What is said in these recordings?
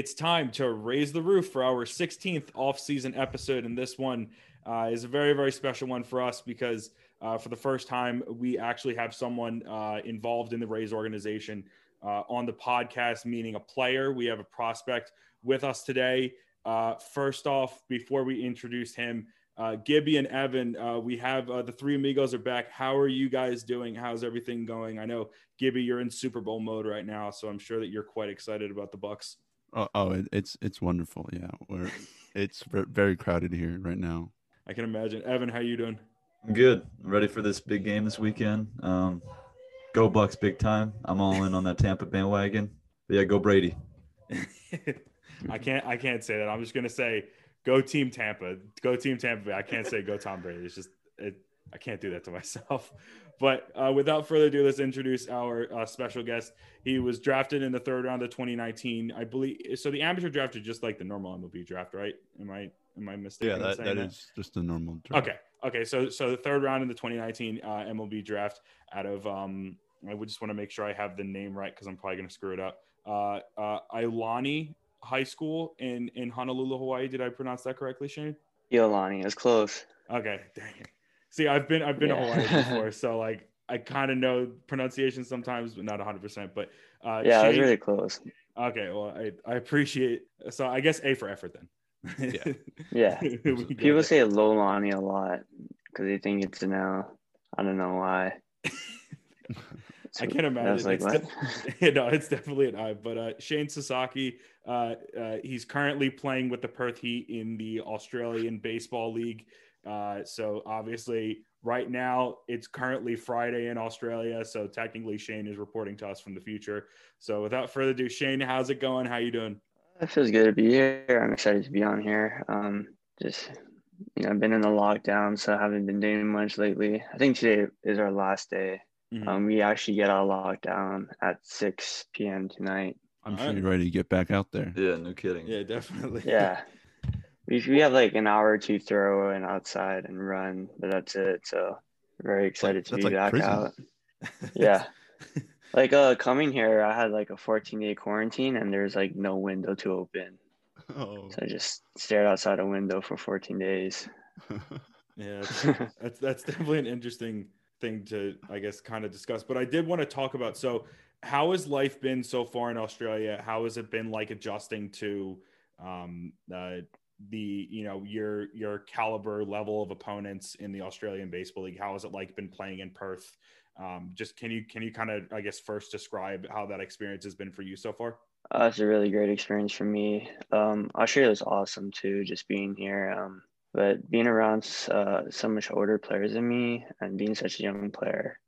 it's time to raise the roof for our 16th off-season episode, and this one uh, is a very, very special one for us because uh, for the first time we actually have someone uh, involved in the Rays organization uh, on the podcast, meaning a player. We have a prospect with us today. Uh, first off, before we introduce him, uh, Gibby and Evan, we have the three amigos are back. How are you guys doing? How's everything going? I know Gibby, you're in Super Bowl mode right now, so I'm sure that you're quite excited about the Bucs. Oh, oh it, it's it's wonderful. Yeah, we're it's very crowded here right now. I can imagine. Evan, how you doing? I'm good. I'm ready for this big game this weekend. Um, go Bucs big time. I'm all in on that Tampa bandwagon. But yeah, go Brady. I can't. I can't say that. I'm just gonna say go Team Tampa. Go Team Tampa I can't say go Tom Brady. It's just it, I can't do that to myself. But uh, without further ado, let's introduce our uh, special guest. He was drafted in the third round of 2019, I believe. So the amateur draft is just like the normal MLB draft, right? Am I am I mistaken? Yeah, that, that, that is just the normal draft. Okay, okay. So so the third round in the 2019 uh, MLB draft out of um, I would just want to make sure I have the name right because I'm probably going to screw it up. Uh, uh, Iolani High School in in Honolulu, Hawaii. Did I pronounce that correctly, Shane? Iolani is close. Okay, dang it. See, I've been I've been yeah. to Hawaii before, so like I kind of know pronunciation sometimes, but not 100. percent But uh, yeah, Shane, I was really close. Okay, well, I I appreciate. So I guess A for effort then. yeah, yeah. People say Lolani a lot because they think it's an L. I don't know why. I can't imagine. Like, it's de- no, it's definitely an I. But uh, Shane Sasaki, uh, uh, he's currently playing with the Perth Heat in the Australian Baseball League. Uh, so obviously, right now it's currently Friday in Australia. So technically, Shane is reporting to us from the future. So without further ado, Shane, how's it going? How you doing? It feels good to be here. I'm excited to be on here. Um, just you know, I've been in the lockdown, so I haven't been doing much lately. I think today is our last day. Mm-hmm. Um, we actually get out lockdown at 6 p.m. tonight. I'm sure you're ready to get back out there. Yeah, no kidding. Yeah, definitely. Yeah. we we have like an hour to throw and outside and run, but that's it. So very excited to be like back prison. out. Yeah. like uh coming here, I had like a 14 day quarantine and there's like no window to open. Oh. So I just stared outside a window for 14 days. yeah, that's that's definitely an interesting thing to I guess kind of discuss. But I did want to talk about so how has life been so far in Australia? How has it been like adjusting to um, uh, the you know your your caliber level of opponents in the Australian Baseball League? How has it like been playing in Perth? Um, just can you can you kind of I guess first describe how that experience has been for you so far? Uh, it's a really great experience for me. Um, Australia was awesome too, just being here. Um, but being around uh, so much older players than me and being such a young player,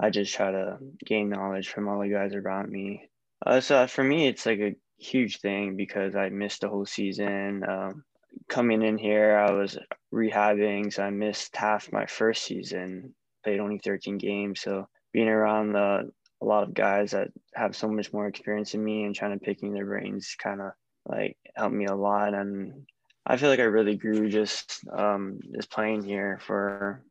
I just try to gain knowledge from all the guys around me. Uh, so for me, it's like a huge thing because I missed the whole season. Um, coming in here, I was rehabbing, so I missed half my first season. Played only 13 games, so being around the, a lot of guys that have so much more experience than me and trying to picking their brains kind of like helped me a lot. And I feel like I really grew just um, just playing here for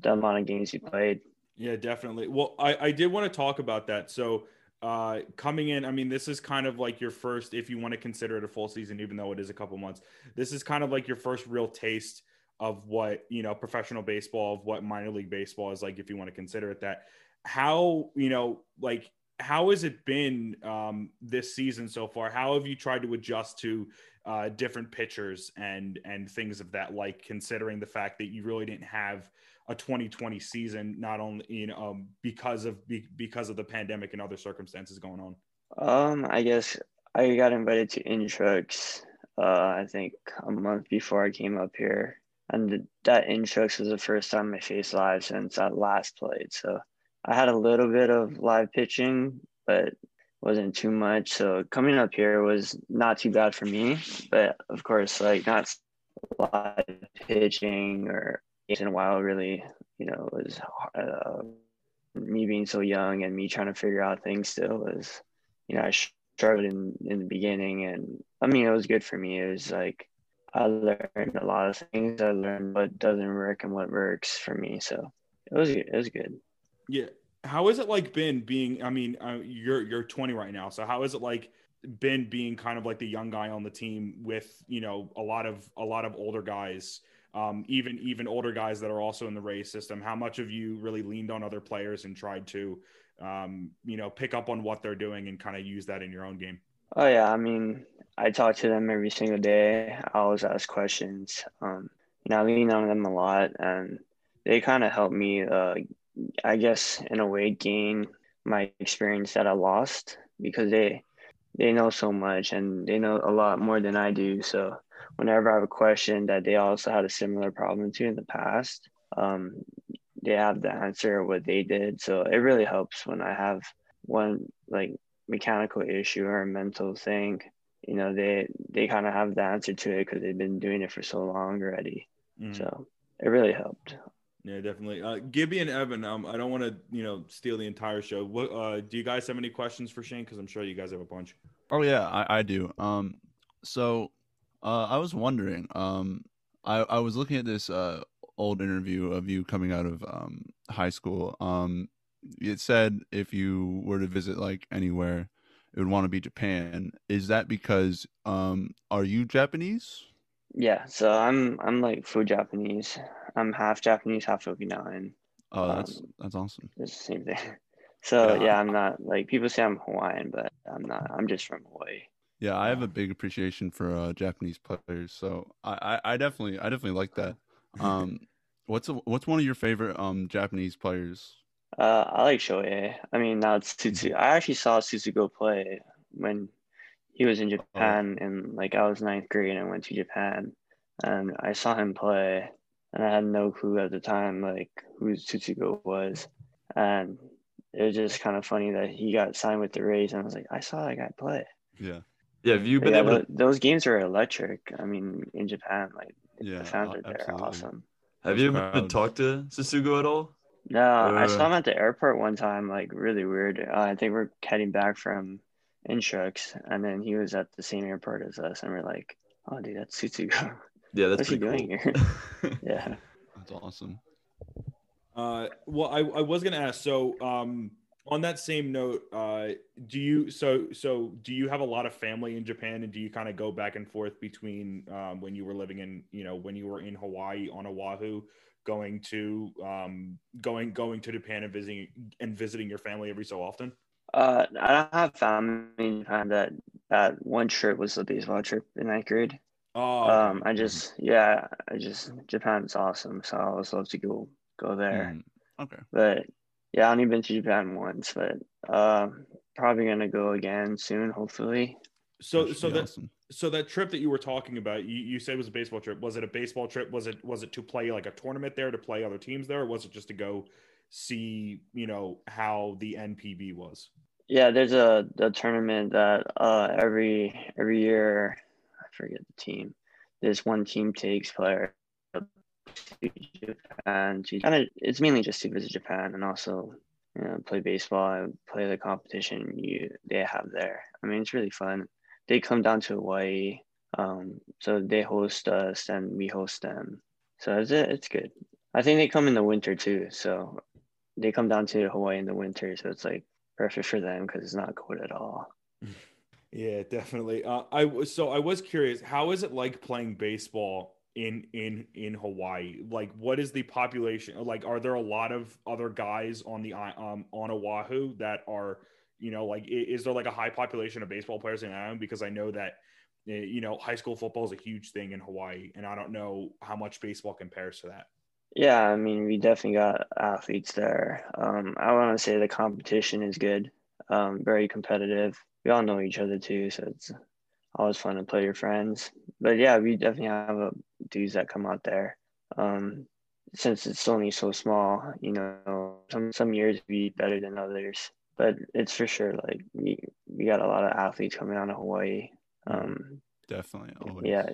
the amount of games you played. Yeah, definitely. Well, I, I did want to talk about that. So uh, coming in, I mean, this is kind of like your first, if you want to consider it a full season, even though it is a couple months, this is kind of like your first real taste of what, you know, professional baseball, of what minor league baseball is like, if you want to consider it that. How, you know, like, how has it been um, this season so far? How have you tried to adjust to uh, different pitchers and and things of that like, considering the fact that you really didn't have – a 2020 season, not only you know um, because of be, because of the pandemic and other circumstances going on? Um, I guess I got invited to Instructs. Uh, I think a month before I came up here, and that Instructs was the first time I faced live since I last played. So I had a little bit of live pitching, but wasn't too much. So coming up here was not too bad for me, but of course, like not live pitching or in a while really you know was uh, me being so young and me trying to figure out things still was you know i struggled in in the beginning and i mean it was good for me. It was like i learned a lot of things. I learned what doesn't work and what works for me. So it was it was good. Yeah. How has it like been being? I mean, uh, you're you're 20 right now, so how is it like been being kind of like the young guy on the team with you know a lot of a lot of older guys, um, even even older guys that are also in the Rays system? How much of you really leaned on other players and tried to, um, you know, pick up on what they're doing and kind of use that in your own game? Oh yeah, I mean, I talk to them every single day. I always ask questions. Um, know, I lean on them a lot, and they kind of help me, uh, I guess, in a way, gain my experience that I lost because they they know so much and they know a lot more than I do. So whenever I have a question that they also had a similar problem to in the past, um, they have the answer of what they did. So it really helps when I have one like mechanical issue or a mental thing. You know, they they kind of have the answer to it because they've been doing it for so long already. Mm. So it really helped. Yeah, definitely. Uh, Gibby and Evan, um, I don't want to, you know, steal the entire show. What uh, do you guys have any questions for Shane? Because I'm sure you guys have a bunch. Oh yeah, I, I do. Um, so, uh, I was wondering. Um, I I was looking at this uh old interview of you coming out of um high school. Um, it said if you were to visit like anywhere, it would want to be Japan. Is that because um, are you Japanese? Yeah, so I'm I'm like full Japanese. I'm half Japanese, half Okinawan. Oh, that's um, that's awesome. It's the same thing. So yeah. yeah, I'm not like people say I'm Hawaiian, but I'm not. I'm just from Hawaii. Yeah, I have a big appreciation for uh, Japanese players, so I, I, I, definitely I definitely like that. Um, what's a, what's one of your favorite um Japanese players? Uh, I like Shohei. I mean, now it's Tsutsu. Mm-hmm. I actually saw Tsutsugo play when he was in oh. Japan, oh. and like I was ninth grade and I went to Japan, and I saw him play, and I had no clue at the time like who Tsutsugo was, and it was just kind of funny that he got signed with the Rays, and I was like, I saw that guy play. Yeah. Yeah, have you been yeah, able to... those games are electric. I mean, in Japan, like yeah, the fans are there, awesome. Have you ever talked to Tsutsugo at all? No, uh, I saw him at the airport one time, like really weird. Uh, I think we're heading back from Instructs, and then he was at the same airport as us, and we're like, "Oh, dude, that's Tsutsugo." Yeah, that's what's he cool. doing here? yeah, that's awesome. Uh, well, I, I was gonna ask. So, um, on that same note, uh, do you so so do you have a lot of family in Japan, and do you kind of go back and forth between um, when you were living in you know when you were in Hawaii on Oahu going to um, going going to Japan and visiting and visiting your family every so often? Uh, I don't have family in Japan. That that one trip was a baseball trip in ninth grade. Oh, um, I just yeah, I just Japan's awesome, so I always love to go go there. Mm, okay, but yeah, I only been to Japan once, but uh, probably gonna go again soon, hopefully. So so that awesome. so that trip that you were talking about, you, you said was a baseball trip. Was it a baseball trip? Was it was it to play like a tournament there to play other teams there, or was it just to go see you know how the NPB was? Yeah, there's a the tournament that uh every every year I forget the team. This one team takes player to Japan. Of, it's mainly just to visit Japan and also you know, play baseball and play the competition you they have there. I mean, it's really fun they come down to Hawaii. Um, so they host us and we host them. So it's it's good. I think they come in the winter too. So they come down to Hawaii in the winter. So it's like perfect for them because it's not cold at all. Yeah, definitely. Uh, I so I was curious. How is it like playing baseball in in in Hawaii? Like, what is the population? Like, are there a lot of other guys on the um on Oahu that are you know, like is there like a high population of baseball players in Island? Because I know that eh, you know high school football is a huge thing in Hawaii, and I don't know how much baseball compares to that. Yeah, I mean, we definitely got athletes there. Um, I want to say the competition is good, um, very competitive. We all know each other too, so it's always fun to play your friends. But yeah, we definitely have a, dudes that come out there. Um, since it's only so small, you know, some some years be better than others but it's for sure like we we got a lot of athletes coming out of Hawaii. Um, Definitely, always. yeah.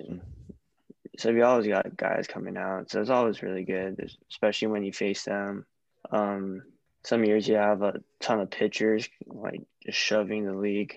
So we always got guys coming out, so it's always really good, especially when you face them. Um, some years you have a ton of pitchers like just shoving the league,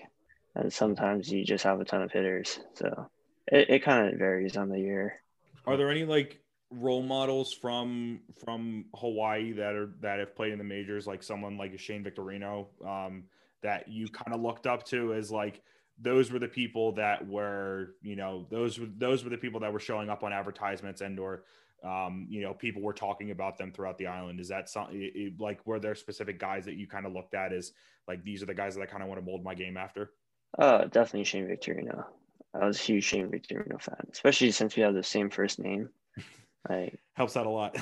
and sometimes you just have a ton of hitters. So it, it kind of varies on the year. Are there any like role models from from Hawaii that are that have played in the majors, like someone like Shane Victorino, um, that you kind of looked up to as like those were the people that were you know those were those were the people that were showing up on advertisements and or um, you know people were talking about them throughout the island is that something like were there specific guys that you kind of looked at as like these are the guys that i kind of want to mold my game after uh definitely shane victorino i was a huge shane victorino fan especially since we have the same first name like helps out a lot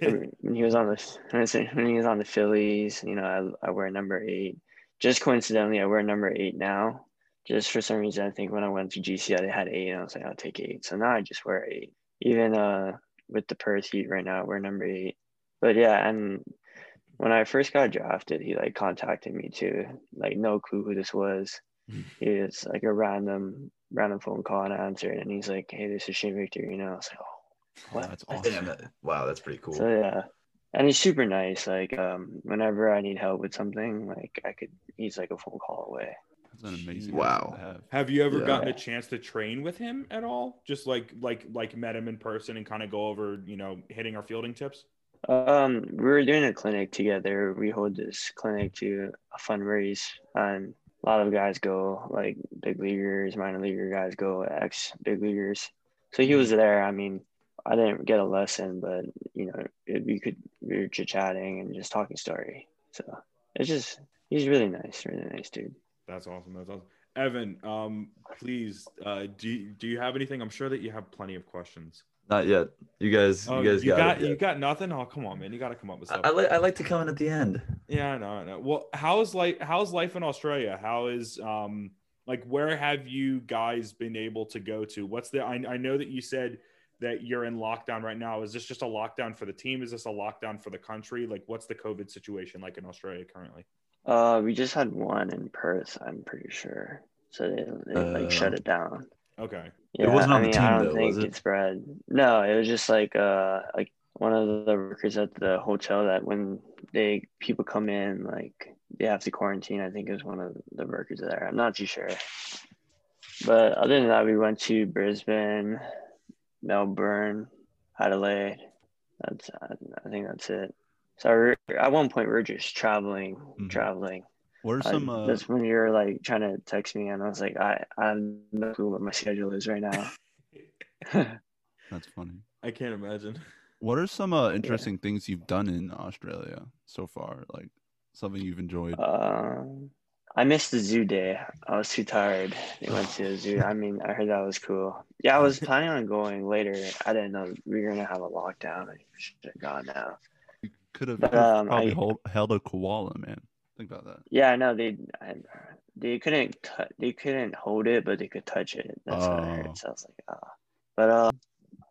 when he was on the when he was on the phillies you know I, I wear number eight just coincidentally i wear number eight now just for some reason, I think when I went to GCL, they had eight, and I was like, I'll take eight. So now I just wear eight. Even uh, with the Perth Heat right now, we're number eight. But yeah, and when I first got drafted, he like contacted me too. Like no clue who this was. He was like a random random phone call and I answered, and he's like, "Hey, this is Shane Victor." You know, I was like, "Oh, what?" That's awesome. Damn. Wow, that's pretty cool. So yeah, and he's super nice. Like um, whenever I need help with something, like I could, he's like a phone call away. That's an amazing. Wow. Have. have you ever Yeah. gotten a chance to train with him at all just like like like met him in person and kind of go over you know hitting our fielding tips Um, we were doing a clinic together. We hold this clinic to a fundraise, and a lot of guys go, like big leaguers, minor leaguer guys go, ex big leaguers. So he was there. I mean, I didn't get a lesson, but you know, it, we could we were chit chatting and just talking story. So it's just he's really nice, really nice dude. That's awesome. That's awesome. Evan, um, please, uh, do do you have anything? I'm sure that you have plenty of questions. Not yet. You guys, Oh, you guys got, it. you got nothing. Oh, come on, man! You got to come up with I. I, li- I like to come in at the end. yeah, I know, I know. Well, how's life? How's life in Australia? How is um like where have you guys been able to go to? What's the? I, I know that you said that you're in lockdown right now. Is this just a lockdown for the team? Is this a lockdown for the country? Like, what's the COVID situation like in Australia currently? Uh, we just had one in Perth, I'm pretty sure. So they, they like shut Uh, it down. Okay. It Yeah, wasn't I on the mean, team, I don't though, think was it? it spread. No, it was just like uh like one of the workers at the hotel that when they people come in like they have to quarantine. I think it was one of the workers there. I'm not too sure. But other than that, we went to Brisbane, Melbourne, Adelaide. That's I, I think that's it. So we're, at one point we were just traveling, Mhm. traveling. What are some? Uh, that's when you're like trying to text me, and I was like, I I have no clue what my schedule is right now. that's funny. I can't imagine. What are some uh, interesting things you've done in Australia so far? Like something you've enjoyed? Um, I missed the zoo day. I was too tired. They went to the zoo. I mean, I heard that was cool. Yeah, I was planning on going later. I didn't know we were gonna have a lockdown. I should have gone now. You could have but, um, probably I- hold, held a koala, man. Think about that. Yeah, I know they. I, they couldn't. tou- They couldn't hold it, but they could touch it. That's what I Oh. heard. So I was like, ah. But uh,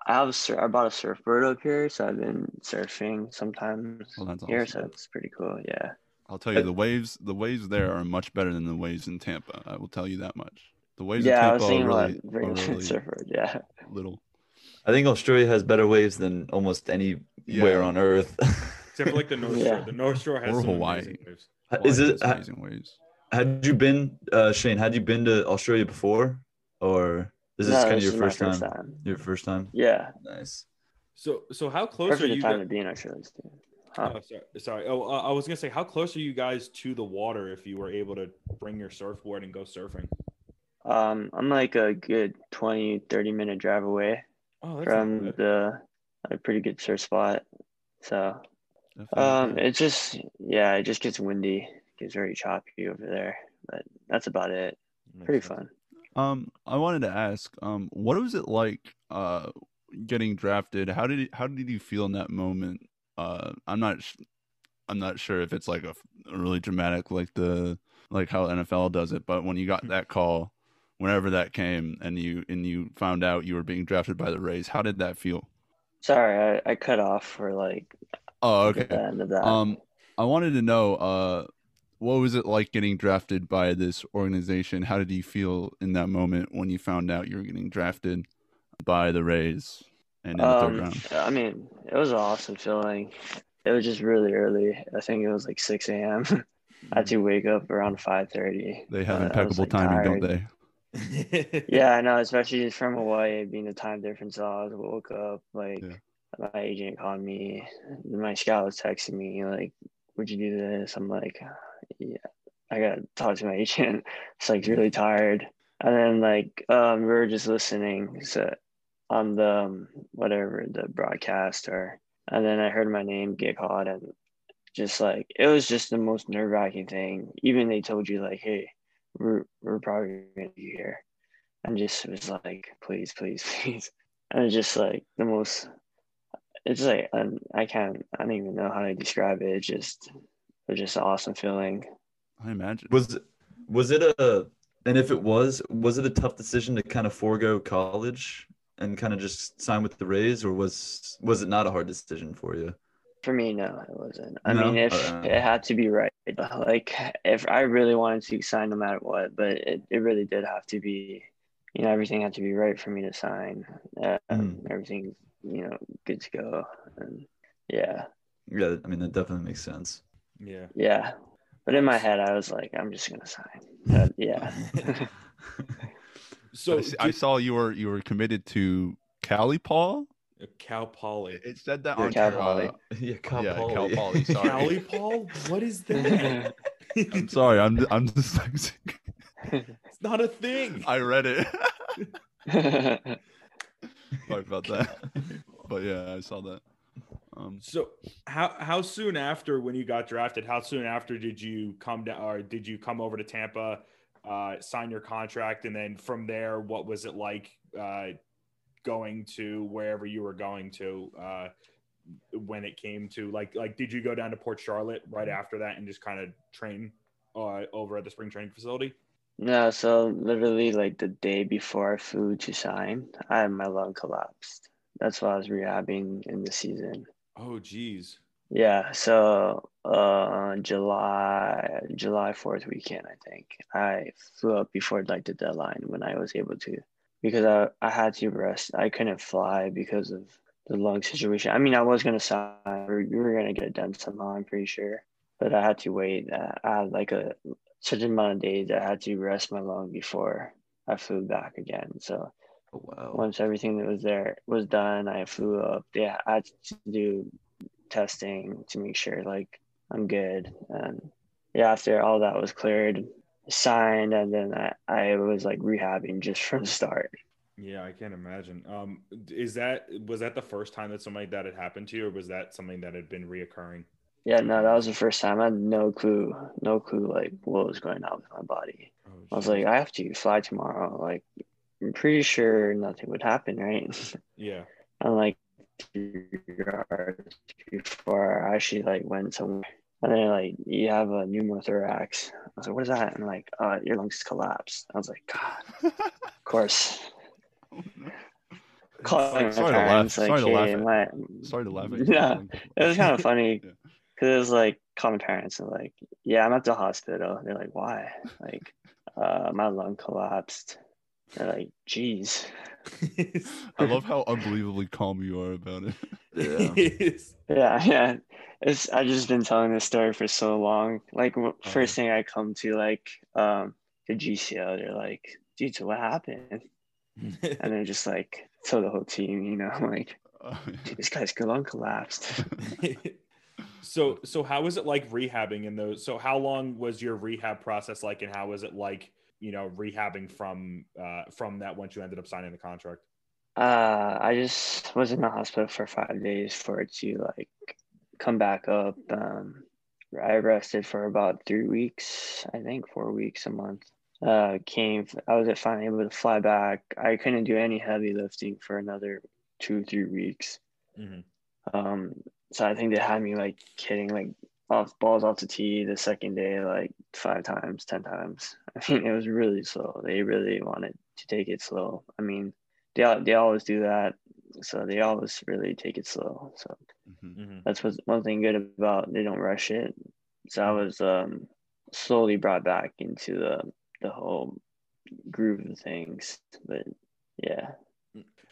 I have a sur- I bought a surfboard up here, so I've been surfing sometimes Well, that's here. awesome. So it's pretty cool. Yeah. I'll tell you, the waves, the waves there are much better than the waves in Tampa. I will tell you that much. The waves yeah, in was Tampa thinking are really, about are really surfboard. Yeah. little. I think Australia has better waves than almost anywhere Yeah. on Earth. Except for like the North Yeah. Shore. The North Shore has Or some Hawaii. waves. Is it? has ha- amazing waves? Had you been, uh, Shane? Had you been to Australia before, or is this No, kind of your is my first time? Your first time. Yeah. Nice. So so how close Perfect are you? time guys- to be in Australia. Huh. Oh, sorry. sorry. Oh, uh, I was gonna say, how close are you guys to the water if you were able to bring your surfboard and go surfing? Um, I'm like a good 20, 30 minute drive away Oh, that's from the a pretty good surf spot. So Definitely. Um, it just yeah, it just gets windy. It gets very choppy over there, but that's about it. Makes Pretty sense. fun. Um, I wanted to ask, um, what was it like, uh, getting drafted? How did it, how did you feel in that moment? Uh, I'm not, sh- I'm not sure if it's like a, a really dramatic, like the, like how NFL does it, but when you got that call, whenever that came, and you and you found out you were being drafted by the Rays, how did that feel? Sorry, I, I cut off for like Oh, the okay. end of that. Um, I wanted to know, uh, what was it like getting drafted by this organization? How did you feel in that moment when you found out you were getting drafted by the Rays and in the third Um, round? I mean, it was an awesome feeling. It was just really early. I think it was like 6 a.m. I had to wake up around 5:30. They have Uh, I was, impeccable like, timing, don't they? Yeah, I know, especially just from Hawaii being the time difference. So I woke up like Yeah. My agent called me. My scout was texting me like, "Would you do this?" I'm like, "Yeah, I gotta talk to my agent." It's like really tired. And then like um, we were just listening so on the um, whatever the broadcast or, and then I heard my name get called and just like it was just the most nerve wracking thing. Even they told you like, "Hey, we're we're probably gonna be here," and just was like, "Please, please, please." And just like the most it's like I can't I don't even know how to describe it. It's just it was just an awesome feeling. I imagine. Was was it a and if it was, was it a tough decision to kind of forego college and kind of just sign with the Rays, or was was it not a hard decision for you? For me, no, it wasn't. I No? mean, if Uh, it had to be right, like if I really wanted to sign no matter what, but it, it really did have to be, you know, everything had to be right for me to sign. Uh, Mm. Everything, you know, good to go. And yeah, Yeah, I mean that definitely makes sense. Yeah. yeah. But in my head, I was like, I'm just gonna sign. But yeah. So I, see- I saw you were you were committed to Cali Paul. Cal Poly. It said that Yeah, on Cal your, Poly. uh, yeah, Cal yeah, Poly. Cal Poly. Sorry, Cali Paul? What is that? I'm sorry. I'm I'm dyslexic. it's not a thing. I read it. Sorry about that. But yeah, I saw that. Um, So how how soon after when you got drafted? How soon after did you come down, or did you come over to Tampa, uh, sign your contract, and then from there, what was it like uh, going to wherever you were going to uh, when it came to like like did you go down to Port Charlotte right after that and just kind of train uh, over at the spring training facility? No, so literally like the day before I flew to sign, I had my lung collapsed. That's why I was rehabbing in the season. Oh, geez. Yeah, so uh July July 4th weekend, I think. I flew up before like the deadline when I was able to because I, I had to rest. I couldn't fly because of the lung situation. I mean, I was gonna sign, we we were gonna get it done somehow, I'm pretty sure. But I had to wait. I had like a such amount of days I had to rest my lung before I flew back again. So Oh, wow. once everything that was there was done, I flew up. Yeah, I had to do testing to make sure like I'm good. And yeah, after all that was cleared, signed, and then I, I was like rehabbing just from the start. Yeah, I can't imagine. Um, is that was that the first time that something like that had happened to you, or was that something that had been reoccurring? Yeah, no, that was the first time. I had no clue, no clue like what was going on with my body. Oh, I was like, I have to fly tomorrow. Like, I'm pretty sure nothing would happen, right? yeah. and like before I actually like went somewhere. And then like you have a pneumothorax. I was like, what is that? And like, uh, your lungs collapsed. I was like, God, of course. Calling my Sorry to laugh. like, Sorry to laugh hey, my, sorry to laugh. Yeah, it was kind of funny Yeah. Because it was like calling my parents and like, yeah, I'm at the hospital. They're like, why? Like, uh, my lung collapsed. They're like, geez. I love how unbelievably calm you are about it. Yeah. Yeah, yeah. It's I've just been telling this story for so long. Like Uh-huh. first thing I come to like um the GCL, they're like, dude, so what happened? And they're just like tell the whole team, you know, like, Uh, dude, this guy's lung collapsed. So so how was it like rehabbing in those so how long was your rehab process like and how was it like you know rehabbing from uh from that once you ended up signing the contract Uh I just was in the hospital for five days for it to like come back up. Um I rested for about three weeks, I think four weeks, a month. Uh, came. I was finally able to fly back. I couldn't do any heavy lifting for another two, three weeks. Mhm. Um, so I think they had me like hitting like off balls off the tee the second day like five times, ten times. I mean, it was really slow. They really wanted to take it slow. I mean, they they always do that, so they always really take it slow. So mhm. Mhm. that's what's one thing good about they don't rush it. So I was um slowly brought back into the the whole groove of things. But yeah.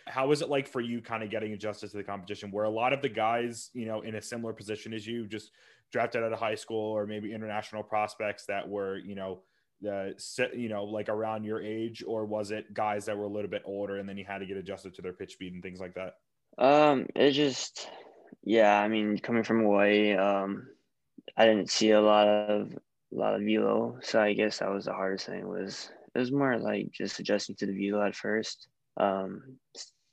How was it like for you kind of getting adjusted to the competition where a lot of the guys you know in a similar position as you just drafted out of high school or maybe international prospects that were you know the you know like around your age or was it guys that were a little bit older and then you had to get adjusted to their pitch speed and things like that Um, it just, yeah. I mean, coming from Hawaii, um, I didn't see a lot of a lot of velo, so I guess that was the hardest thing. Was it was more like just adjusting to the velo at first. Um,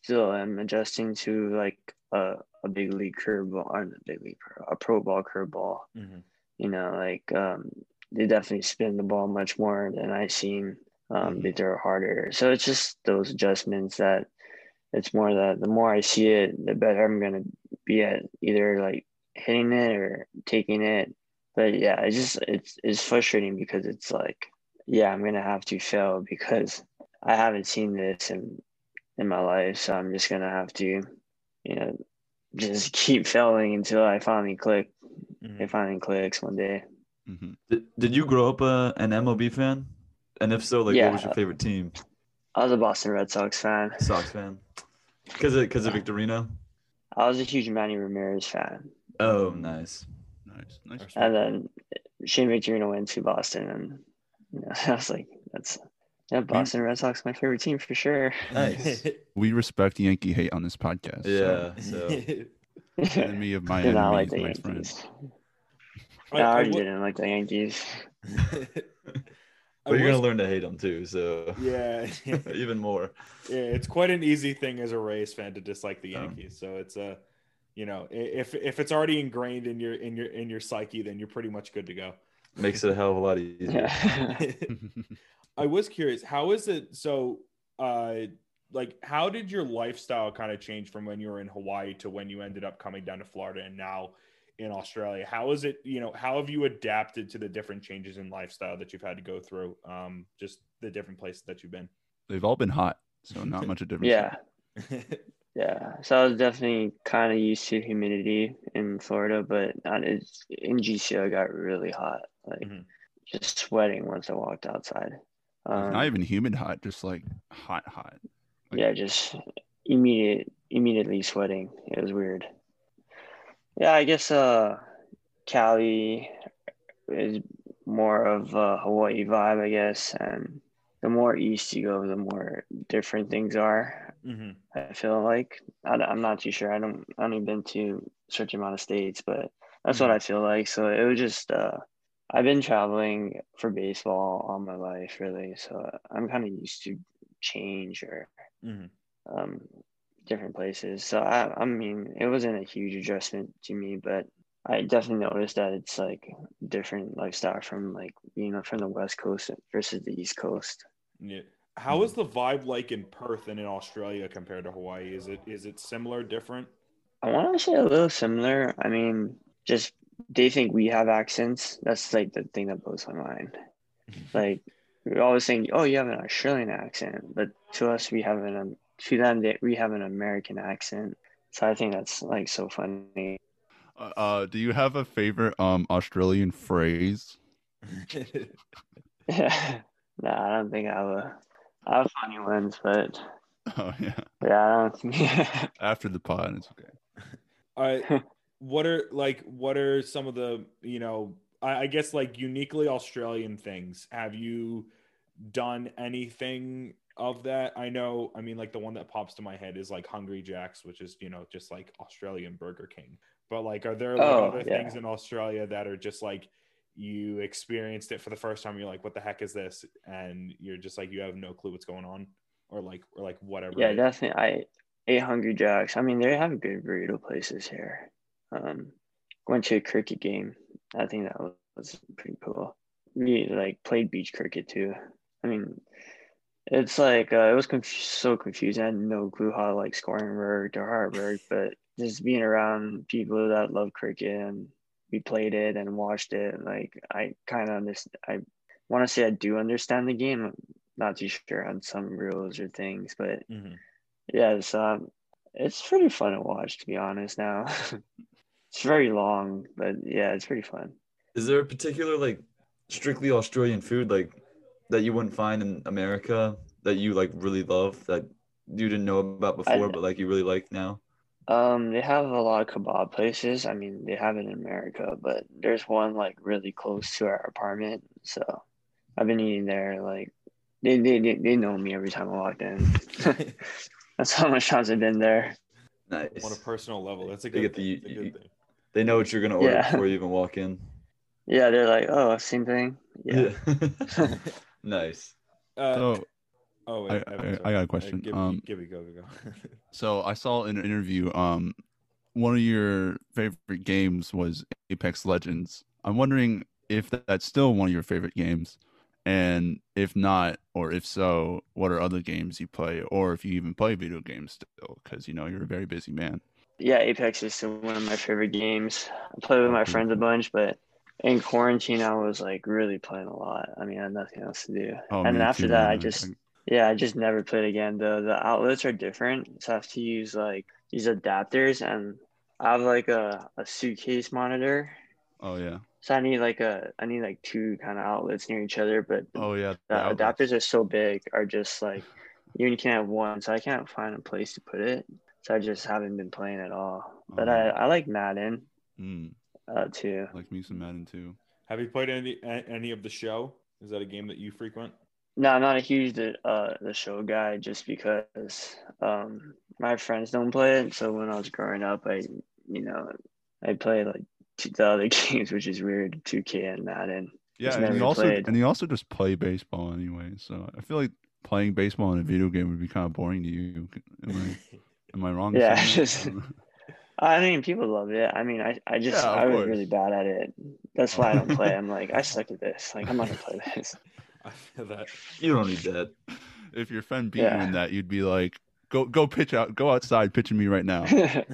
still am adjusting to like a, a big league curveball, or not big league, a pro ball curveball. Mhm. You know, like um, they definitely spin the ball much more than I've seen. Um, They throw harder, so it's just those adjustments that it's more that the more I see it, the better I'm gonna be at either like hitting it or taking it. But yeah, it's just it's it's frustrating because it's like, yeah, I'm gonna have to fail because I haven't seen this in in my life, so I'm just gonna have to, you know, just keep failing until I finally click. Mhm. It finally clicks one day. hmm Did, did you grow up uh, an MLB fan? And if so, like, Yeah. what was your favorite team? I was a Boston Red Sox fan. Sox fan. Because of because of Victorino. I was a huge Manny Ramirez fan, Oh, nice. Nice, nice. Nice. and then Shane Victorino went to Boston, and you know, I was like, that's yeah, Boston Red Sox, my favorite team for sure. Nice. We respect Yankee hate on this podcast. Yeah. So enemy of my Did enemy not like the my friend. Yankees. I- I, I didn't like the Yankees. I but you're was- gonna learn to hate them too. So Yeah, even more. yeah, it's quite an easy thing as a Rays fan to dislike the Oh. Yankees. So it's a, you know, if if it's already ingrained in your in your in your psyche, then you're pretty much good to go. Makes it a hell of a lot easier. Yeah. I was curious, how is it so uh like how did your lifestyle kind of change from when you were in Hawaii to when you ended up coming down to Florida and now in Australia? How is it, you know, how have you adapted to the different changes in lifestyle that you've had to go through? Um just the different places that you've been. They've all been hot, so not much of a difference. yeah, yeah. So I was definitely kind of used to humidity in Florida, but not as in GCL. Got really hot, like Mhm. just sweating once I walked outside. Um, not even humid hot, just like hot, hot. like- yeah, just immediate, immediately sweating. It was weird. Yeah, I guess uh, Cali is more of a Hawaii vibe, I guess, and the more east you go, the more different things are. hmm I feel like I, am not too sure. I don't. I haven't been to such amount of states, but that's what I feel like. So it was just. Uh, I've been traveling for baseball all my life, really. So I'm kind of used to change or hmm um, different places. So I, I mean, it wasn't a huge adjustment to me, but I definitely noticed that it's like different lifestyle from like you know from the West Coast versus the East Coast. Yeah. How is the vibe like in Perth and in Australia compared to Hawaii? Is it is it similar, different? I want to say a little similar. I mean, just they think we have accents. That's like the thing that blows my mind. Like we're always saying, "Oh, you have an Australian accent," but to us, we have an um, to them they, we have an American accent. So I think that's like so funny. Uh, uh, do you have a favorite um Australian phrase? Yeah. no, I don't think I have a. I have funny ones, but Oh yeah. yeah, I don't. After the pod, it's okay. I what are like what are some of the you know I, I guess like uniquely Australian things? Have you done anything of that? I know. I mean, like the one that pops to my head is like Hungry Jacks, which is you know just like Australian Burger King. But like, are there like Oh, other yeah. things in Australia that are just like you experienced it for the first time? You're like, what the heck is this? And you're just like, you have no clue what's going on, or like, or like whatever. yeah, definitely. I ate Hungry Jacks. I mean, they have good burrito places here. Um, went to a cricket game. I think that was pretty cool. We like played beach cricket too. I mean, it's like uh, it was conf- so confusing. I had no clue how like scoring worked or how it worked, but just being around people that love cricket and we played it and watched it, like I kind of understand. I want to say I do understand the game. I'm not too sure on some rules or things, but Mhm. yeah, it's um, it's pretty fun to watch. To be honest, now it's very long, but yeah, it's pretty fun. Is there a particular like strictly Australian food like that you wouldn't find in America that you like really love that you didn't know about before, but like you really like now? Um, they have a lot of kebab places. I mean, they have it in America, but there's one like really close to our apartment. So I've been eating there. Like they they they, they know me every time I walk in. That's how much times I've been there. Nice. on a personal level. That's a They good, get the- thing. That's a you- good thing. They know what you're gonna order Yeah. before you even walk in. Yeah, they're like, oh, same thing. Yeah. Yeah. nice. Uh, So oh, wait, I- I- I got a question. Give, Um, give me go, go, go. So I saw in an interview, um, one of your favorite games was Apex Legends. I'm wondering if that's still one of your favorite games, and if not, or if so, what are other games you play, or if you even play video games still? Because you know you're a very busy man. Yeah, Apex is still one of my favorite games. I play with my mm-hmm. friends a bunch, but in quarantine, I was like really playing a lot. I mean, I had nothing else to do. Oh, and after too, that, man. I just, yeah, I just never played again. The the outlets are different, so I have to use like these adapters, and I have like a, a suitcase monitor. oh yeah, So I need like a I need like two kind of outlets near each other, but oh yeah. the outlets. adapters are so big are just like you only can have one, so I can't find a place to put it. So I just haven't been playing at all. But I, Oh. I like Madden Mm, uh, too. like me some Madden too. Have you played any any of the show? Is that a game that you frequent? No, I'm not a huge the uh the show guy just because um my friends don't play it. So when I was growing up, I you know I played like t- the other games, which is weird, 2K and Madden. Yeah, and you also played. and you also just play baseball anyway. So I feel like playing baseball in a video game would be kind of boring to you. Am I wrong? Yeah, saying just- I mean, people love it. I mean, I, I just Yeah, of I was course. really bad at it. That's why I don't play. I'm like I suck at this. Like I'm not gonna play this. I feel that. You don't need that. if your friend beat Yeah. you in that, you'd be like, "Go, go pitch out, go outside, pitching me right now." yeah,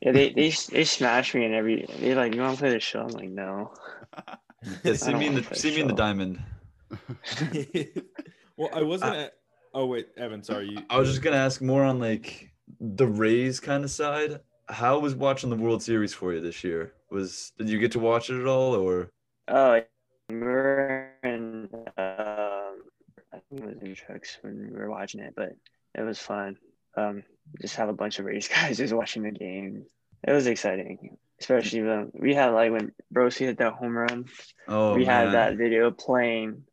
they they they smash me and every They're like you want to play the show. I'm like no. Yeah, see me in wanna the see me in the diamond. well, I wasn't. at, oh wait, Evan. Sorry. You, I was just gonna ask more on like the Rays kind of side. How was watching the World Series for you this year? Was did you get to watch it at all, or Oh, we were in um, I think it was instructs when we were watching it, but it was fun. Um, just have a bunch of Rays guys just watching the game. It was exciting, especially when we had like when Brosi hit that home run. oh we man. had that video playing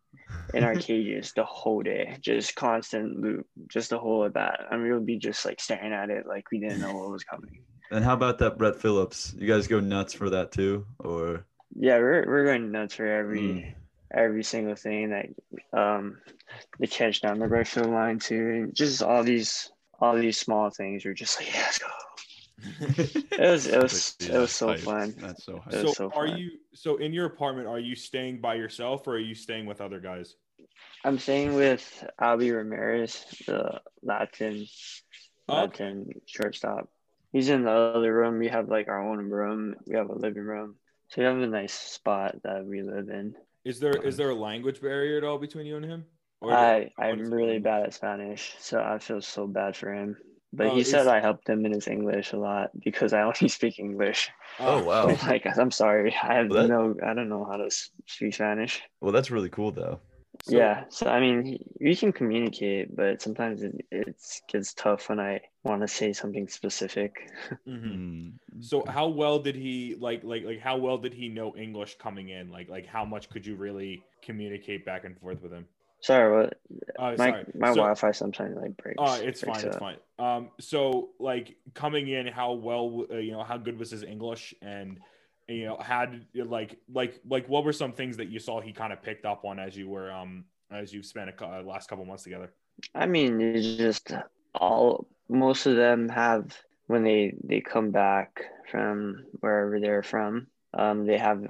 in our cages the whole day, just constant loop, just the whole of that. And we would be just like staring at it like we didn't know what was coming. And how about that Brett Phillips? You guys go nuts for that too, or Yeah, we're we're going nuts for every Mm. every single thing that um the catch down the right field line too, and just all these all these small things. You're just like, yeah, let's go. It was it was it was so hype. fun. That's so hype. So, so are fun. you so in your apartment? Are you staying by yourself or are you staying with other guys? I'm staying with Albie Ramirez, the Latin oh, Okay. Latin shortstop. He's in the other room. We have like our own room. We have a living room. So we have a nice spot that we live in. Is there is there a language barrier at all between you and him? Or I I'm really bad at Spanish, so I feel so bad for him. But Oh, he said I helped him in his English a lot because I only speak English. Oh, wow. So, like I'm sorry, I have Well, that- no, I don't know how to speak Spanish. well, that's really cool though. So- yeah, so I mean, he- we can communicate, but sometimes it it gets tough when I want to say something specific. Mhm. Mm, So how well did he like like like how well did he know English coming in? Like like how much could you really communicate back and forth with him? Sorry, what Uh, my sorry. my So- Wi-Fi sometimes like breaks. Uh, it's breaks fine. It's up. fine. Um, so like coming in, how well, uh, you know, how good was his English, and you know, had like like like what were some things that you saw he kind of picked up on as you were um as you've spent a uh, last couple months together? I mean, it's just all most of them have when they they come back from wherever they're from. Um, they have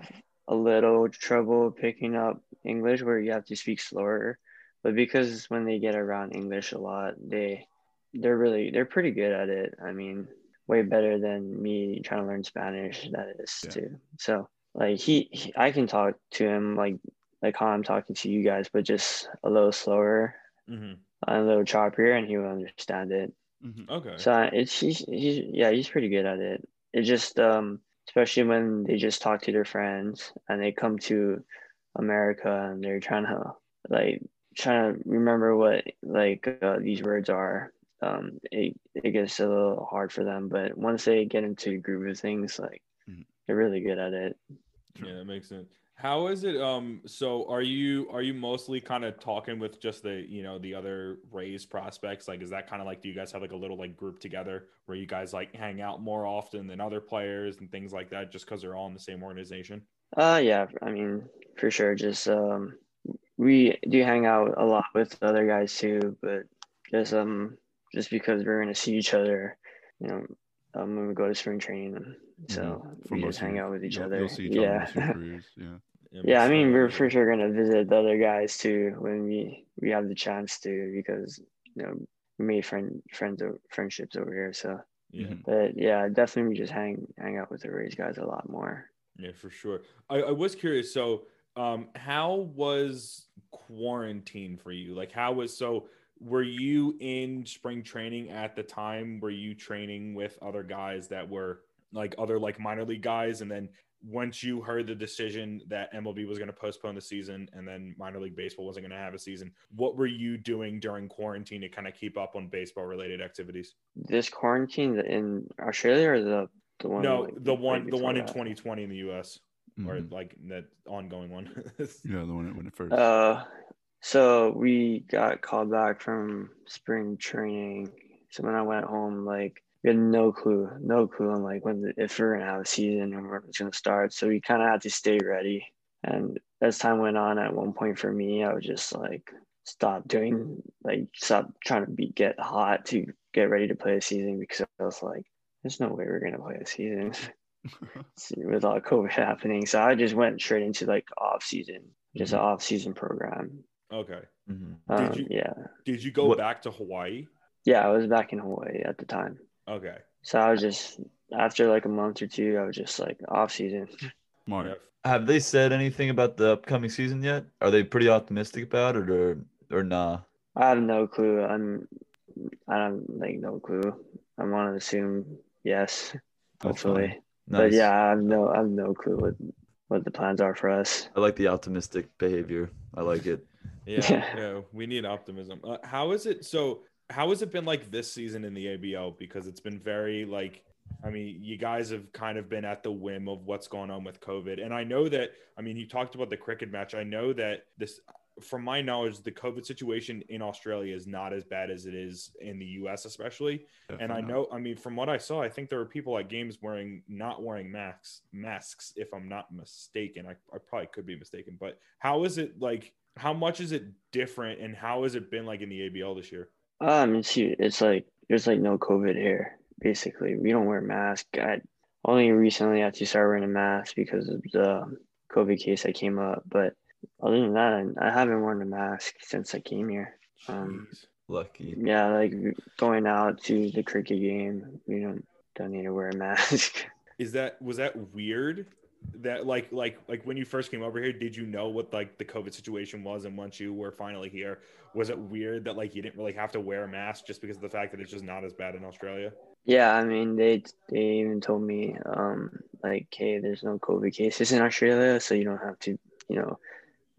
a little trouble picking up English where you have to speak slower, but because when they get around English a lot, they they're really they're pretty good at it. I mean, way better than me trying to learn Spanish. That is Yeah. too. So like he, he, I can talk to him like like how I'm talking to you guys, but just a little slower Mm-hmm. a little choppier and he will understand it. Mhm. Okay. So it's he's, he's yeah he's pretty good at it. It just um especially when they just talk to their friends and they come to America and they're trying to like trying to remember what like uh, these words are. Um, it it gets a little hard for them, but once they get into the groove of things, like Mhm. they're really good at it. Yeah, that makes sense. How is it? Um, so are you are you mostly kind of talking with just the you know the other Rays prospects? Like, is that kind of like do you guys have like a little like group together where you guys like hang out more often than other players and things like that, just because they're all in the same organization? Uh, yeah, I mean, for sure. Just um, we do hang out a lot with other guys too, but just um, just because we're gonna see each other, you know, um, when we go to spring training, so Mhm. We just hang your- out with each you'll- other. You'll see each yeah. other most of your careers, Yeah. Yeah, I mean, we're for sure gonna visit the other guys too when we we have the chance to because you know we made friend friends o- friendships over here. So, yeah. Mhm. but yeah, definitely we just hang hang out with the Rays guys a lot more. Yeah, for sure. I, I was curious. So, um, how was quarantine for you? Like, how was so? Were you in spring training at the time? Were you training with other guys that were like other like minor league guys? And then once you heard the decision that MLB was going to postpone the season and then minor league baseball wasn't going to have a season, what were you doing during quarantine to kind of keep up on baseball related activities? This quarantine in Australia or the the one no, like, the one, the one in that? 2020 in the U.S. or Mhm. like that ongoing one. Yeah, the one when it first. Uh, so we got called back from spring training. So when I went home, like we had no clue, no clue on like when the, if we are gonna have a season and when it's gonna start. So we kind of had to stay ready. And as time went on, at one point for me, I was just like stop doing like stop trying to be get hot to get ready to play a season because I was like, there's no way we're gonna play a season with all COVID happening. So I just went straight into like off season, just an off season program. okay. Mhm. Um, you- yeah, Did you go What- back to Hawaii? yeah, I was back in Hawaii at the time, Okay. so I was just after like a month or two, I was just like off season. Smart. Yeah. Have they said anything about the upcoming season yet? Are they pretty optimistic about it, or or nah? I have no clue. I'm, I don't like no clue. I want to assume yes, That's hopefully, but yeah, I have no, I have no clue what what the plans are for us. I like the optimistic behavior. I like it. Yeah. Yeah. yeah. We need optimism. Uh, how is it? So, how has it been like this season in the ABL? Because it's been very like, I mean, you guys have kind of been at the whim of what's going on with COVID. And I know that, I mean, you talked about the cricket match. I know that this, from my knowledge, the COVID situation in Australia is not as bad as it is in the US, especially. and I Definitely know, I mean, from what I saw, I think there were people at games wearing not wearing masks, masks, if I'm not mistaken. I, I probably could be mistaken, but how is it like? How much is it different, and how has it been like in the ABL this year? Um, it's it's like there's like no COVID here. Basically, we don't wear masks. I only recently had to start wearing a mask because of the COVID case that came up. But other than that, I, I haven't worn a mask since I came here. Um, Jeez. Lucky. Yeah, like going out to the cricket game, we don't don't need to wear a mask. Is that was that weird? That like like like when you first came over here, did you know what like the COVID situation was? And once you were finally here, was it weird that like you didn't really have to wear a mask just because of the fact that it's just not as bad in Australia? Yeah, I mean they they even told me um like hey there's no COVID cases in Australia so you don't have to you know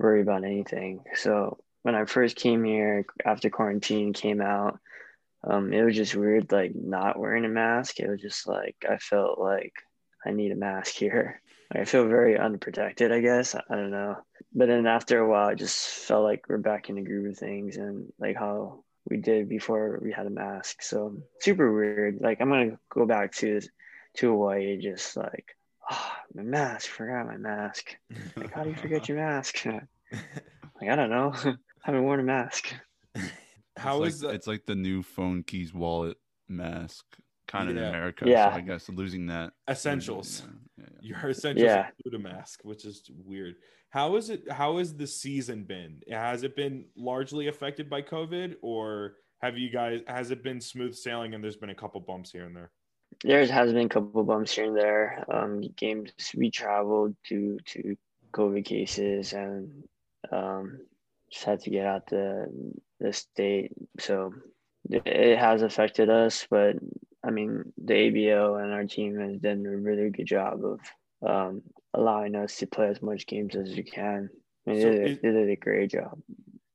worry about anything. So when I first came here after quarantine came out, um it was just weird like not wearing a mask. It was just like I felt like I need a mask here. I feel very unprotected, I guess. I, I don't know. But then after a while, I just felt like we're back in the groove of things and like how we did before we had a mask. So super weird. Like I'm gonna go back to to Hawaii, just like oh, my mask. Forgot my mask. Like how do you forget your mask? like I don't know. I haven't worn a mask. How it's is like, that? it's like the new phone keys wallet mask kind of Yeah. in America. Yeah. So I guess losing that essentials? Yeah, yeah, yeah. Your essentials Yeah. include a mask, which is weird. How is it? How has the season been? Has it been largely affected by COVID, or have you guys? Has it been smooth sailing and there's been a couple bumps here and there? There has been a couple bumps here and there. Um, games we traveled due to COVID cases and um, just had to get out the the state. So it- has affected us, but I mean the ABL and our team has done a really good job of um, allowing us to play as much games as we can. I mean, So they, did, they did a great job.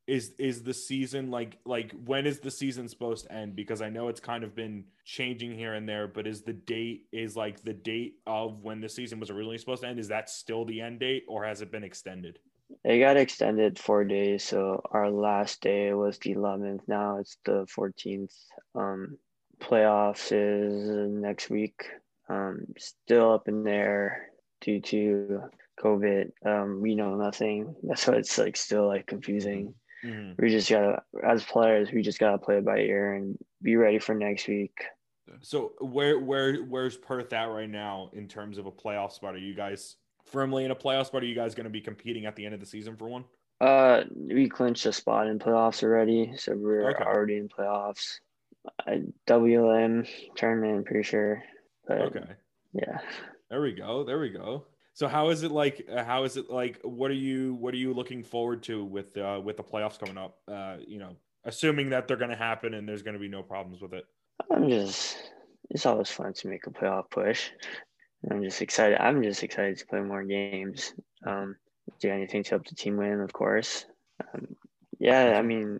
Is is the season like like when is the season supposed to end because i know it's kind of been changing here and there but is the date is like the date of when the season was originally supposed to end is that still the end date or has it been extended It got extended four days, so our last day was the 11th. Now it's the 14th. Um, playoffs is next week. Um, still up in there due to COVID. Um, we know nothing. That's why it's like still like confusing. Mhm. We just gotta, as players, we just gotta play it by ear and be ready for next week. so where where where's perth at right now in terms of a playoff spot are you guys firmly in a playoff spot are you guys going to be competing at the end of the season for one Uh, we clinched a spot in playoffs already, so we're Okay. already in playoffs. I, WLM tournament, I'm pretty sure. But okay yeah. There we go. There we go. So how is it like? Uh, how is it like? What are you What are you looking forward to with uh, with the playoffs coming up? Uh, you know, assuming that they're going to happen and there's going to be no problems with it. I'm just it's always fun to make a playoff push. I'm just excited. I'm just excited to play more games. Um, do anything to help the team win, of course. Um, yeah, I mean,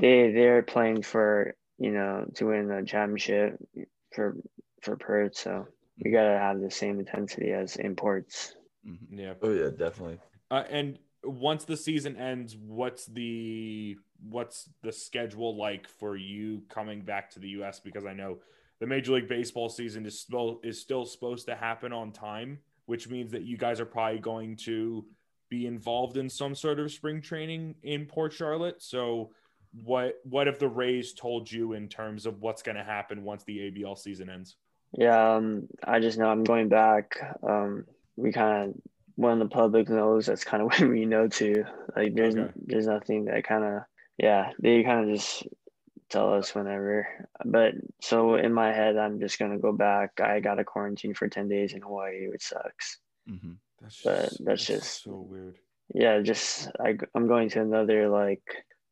they they're playing for you know to win the championship for for Perth, so we gotta have the same intensity as imports. Mhm. Yeah. Oh yeah, definitely. Uh, and once the season ends, what's the what's the schedule like for you coming back to the U.S. Because I know the Major League Baseball season is still is still supposed to happen on time, which means that you guys are probably going to be involved in some sort of spring training in Port Charlotte. So, what what have the Rays told you in terms of what's going to happen once the ABL season ends? Yeah, um, I just know I'm going back. Um, we kind of when the public knows, that's kind of when we know too. Like there's Okay. there's nothing that kind of yeah they kind of just tell us whenever. But so in my head, I'm just gonna go back. I got a quarantine for ten days in Hawaii, which sucks. Mhm. That's But that's just- so weird. Yeah, just I I'm going to another like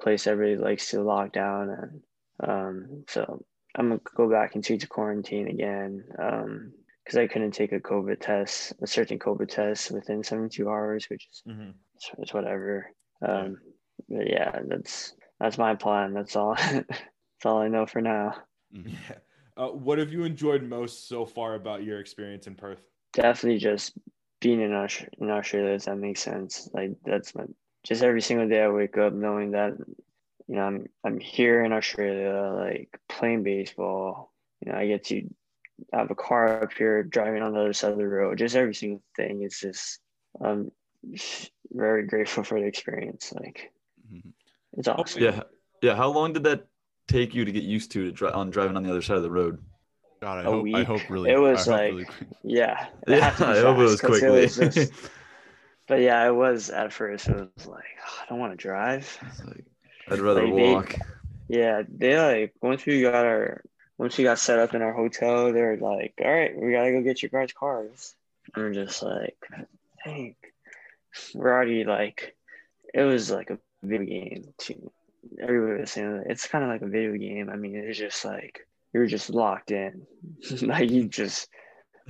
place everybody likes to lock down and um so I'm gonna go back into to quarantine again um because I couldn't take a COVID test a certain COVID test within 72 hours which is Mhm. it's, it's whatever um but yeah that's that's my plan that's all that's all I know for now. Yeah. Uh, what have you enjoyed most so far about your experience in Perth? definitely just being in, Aus- in Australia, if that makes sense. Like that's my just every single day I wake up knowing that you know I'm I'm here in Australia, like playing baseball. You know, I get to have a car up here, driving on the other side of the road. Just every single thing. It's just I'm very grateful for the experience. Like Mhm. it's awesome. Yeah, yeah. How long did that take you to get used to to dri- on driving on the other side of the road? God, I A hope. I hope really. It was I like- really quick. Yeah. it Yeah, had to I hope it was fast 'cause quickly. was just- but yeah, it was at first. It was like "Oh, I don't want to drive. It's like, I'd rather Like, they- walk. Yeah, they like once we got our once we got set up in our hotel, they're like, "All right, we gotta go get your guys' cars." And we're just like, "Dang, we're already like." It was like a video game too. Everybody was saying it's kind of like a video game. I mean, it's just like you're just locked in, like you just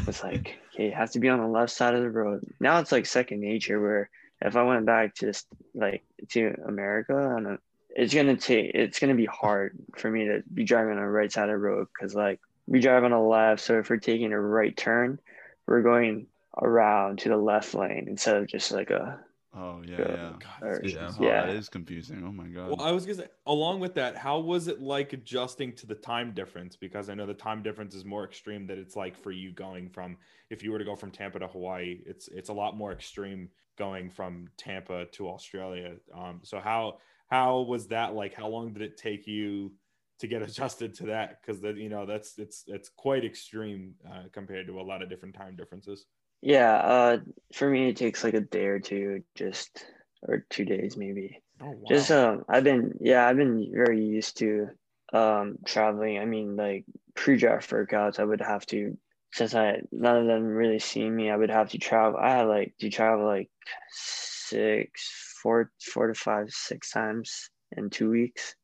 was like okay, you have to be on the left side of the road. Now it's like second nature. Where if I went back to this, like to America, on a it's gonna take it's gonna be hard for me to be driving on the right side of the road because like we drive on the left so if we're taking a right turn we're going around to the left lane instead of just like a Oh yeah, Yeah. yeah. God, or- it's Yeah. Oh, yeah that is confusing. Oh my god. Well, I was gonna say, along with that, how was it like adjusting to the time difference? Because I know the time difference is more extreme that it's like for you going from if you were to go from Tampa to Hawaii, it's it's a lot more extreme going from Tampa to Australia. Um, so how how was that like? How long did it take you to get adjusted to that? Because that you know that's it's it's quite extreme uh, compared to a lot of different time differences. yeah uh for me it takes like a day or two just or two days maybe Oh wow! just um i've been yeah i've been very used to um traveling i mean like pre-draft workouts i would have to since i none of them really see me i would have to travel i had like to travel like six four four to five six times in two weeks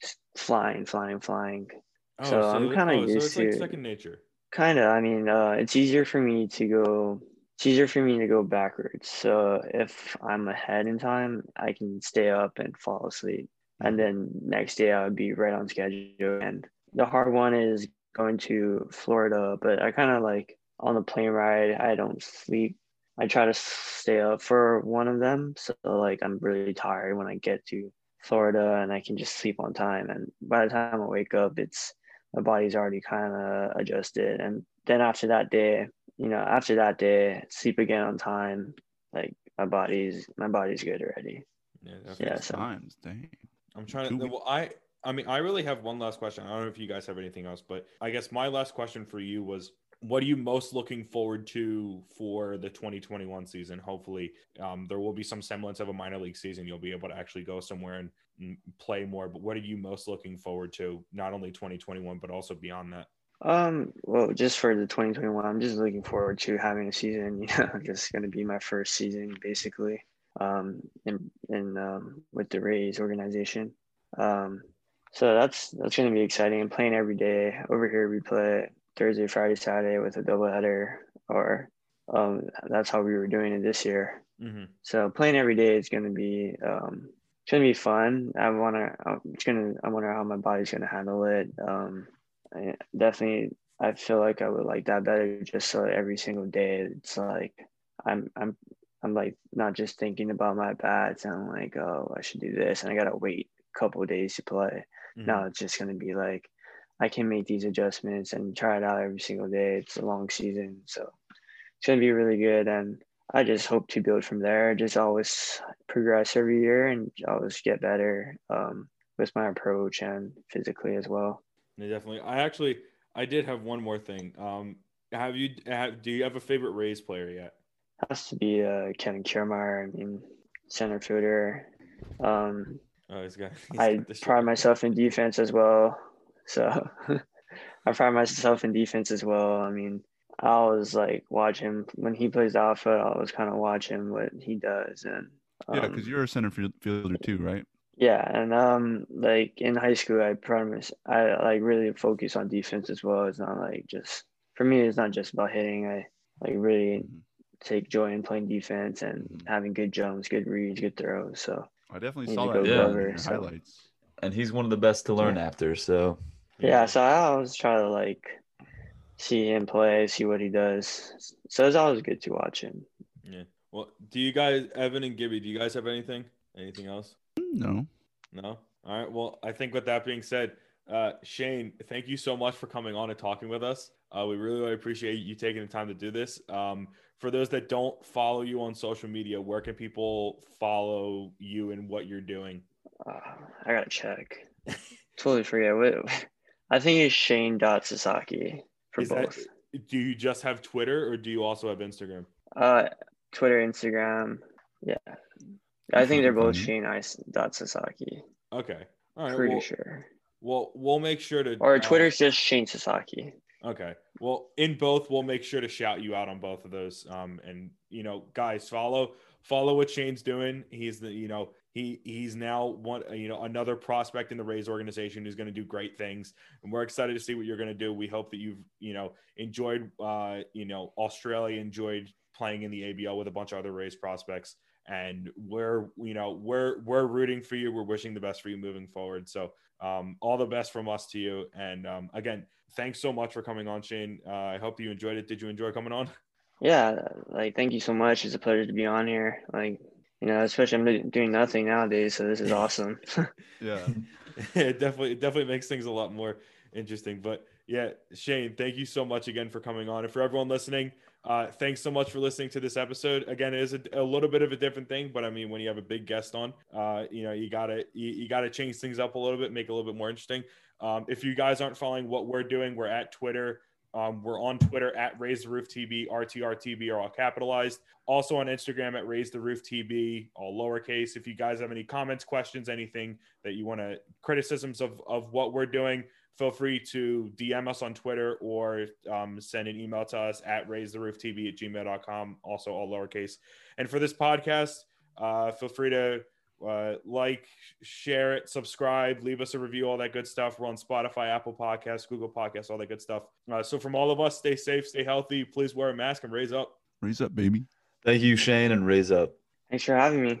just flying flying flying oh, so I'm kinda oh, so used it's like second nature. kind of i mean uh it's easier for me to go it's easier for me to go backwards. So if I'm ahead in time, I can stay up and fall asleep. And then next day I would be right on schedule. And the hard one is going to Florida, but I kind of like on the plane ride, I don't sleep. I try to stay up for one of them. So like I'm really tired when I get to Florida and I can just sleep on time. And by the time I wake up, it's my body's already kind of adjusted. And then after that day, you know, after that day, sleep again on time. Like my body's my body's good already. Yeah, Yeah, so Times, dang. I'm trying to. Well, I. I mean, I really have one last question. I don't know if you guys have anything else, but I guess my last question for you was, what are you most looking forward to for the 2021 season? Hopefully, um, there will be some semblance of a minor league season. You'll be able to actually go somewhere and, and play more. But what are you most looking forward to? Not only 2021, but also beyond that. Um, well, just for the 2021, I'm just looking forward to having a season. You know, just going to be my first season basically. Um, in in um, with the Rays organization. Um, so that's that's going to be exciting. And playing every day over here, we play Thursday, Friday, Saturday with a doubleheader, or um, that's how we were doing it this year. Mm-hmm. So playing every day is going to be um, it's going to be fun. I want to. It's going to. I wonder how my body's going to handle it. Um, I, definitely, I feel like I would like that better. Just so every single day, it's like I'm I'm I'm like not just thinking about my bats. And I'm like, oh, I should do this, and I gotta wait a couple of days to play. Mhm. Now it's just gonna be like I can make these adjustments and try it out every single day. It's a long season, so it's gonna be really good. And I just hope to build from there. Just always progress every year and always get better um, with my approach and physically as well. Yeah, definitely. I actually, I did have one more thing. Um, have you? Have, do you have a favorite Rays player yet? Has to be uh, Kevin Kiermaier. I mean, center fielder. Um, Oh, he's got. he's I got the pride myself in defense as well. So I pride myself in defense as well. I mean, I always like watch him when he plays outfield. I always kind of watch him what he does, and Yeah, um, because you're a center fielder too, right? yeah, and um, like in high school, I promise I like really focus on defense as well. It's not like just for me. It's not just about hitting. I like really Mhm. take joy in playing defense and Mhm. having good jumps, good reads, good throws. So I definitely saw that Yeah, in cover, your so- highlights. And he's one of the best to learn after. So yeah, so I always try to like see him play, see what he does. So it's always good to watch him. Yeah. Well, do you guys, Evan and Gibby, do you guys have anything? Anything else? No. No. All right. Well, I think with that being said, uh, Shane, thank you so much for coming on and talking with us. Uh, we really, really appreciate you taking the time to do this. Um, for those that don't follow you on social media, where can people follow you and what you're doing? Uh, I gotta check. totally forget what. I think it's Shane Dot Sasaki for Is that- both. do you just have Twitter or do you also have Instagram? Uh, Twitter, Instagram. Yeah, I think they're both Funny. Shane Dot Sasaki. Okay. All right. Pretty well, sure. well, we'll make sure to. Or uh, Twitter's just Shane Sasaki. Okay. Well, in both, we'll make sure to shout you out on both of those. Um, and you know, guys, follow follow what Shane's doing. He's the you know he he's now one you know another prospect in the Rays organization who's going to do great things, and we're excited to see what you're going to do. We hope that you've you know enjoyed uh you know Australia, enjoyed playing in the ABL with a bunch of other Rays prospects. And we're, you know, we're we're rooting for you. We're wishing the best for you moving forward. So, um, all the best from us to you. And um, again, thanks so much for coming on, Shane. Uh, I hope you enjoyed it. Did you enjoy coming on? Yeah, like thank you so much. It's a pleasure to be on here. Like, you know, especially I'm doing nothing nowadays, so this is awesome. Yeah. it definitely it definitely makes things a lot more interesting. But yeah, Shane, thank you so much again for coming on. And for everyone listening, uh, thanks so much for listening to this episode. Again, it is a, a little bit of a different thing, but I mean, when you have a big guest on, uh, you know, you gotta you, you gotta change things up a little bit, make it a little bit more interesting. Um, if you guys aren't following what we're doing, we're at Twitter. Um, we're on Twitter at Rays the Roof TB, RTRTB are all capitalized. Also on Instagram at Rays the Roof TB, all lowercase. If you guys have any comments, questions, anything that you want to criticisms of of what we're doing, feel free to DM us on Twitter or um, send an email to us at rays the roof TB at gmail.com, also all lowercase. And for this podcast, uh, feel free to uh, like, share it, subscribe, leave us a review, all that good stuff. We're on Spotify, Apple Podcasts, Google Podcasts, all that good stuff. Uh, so, from all of us, stay safe, stay healthy. Please wear a mask and Rays up. Rays up, baby. Thank you, Shane, and Rays up. Thanks for having me.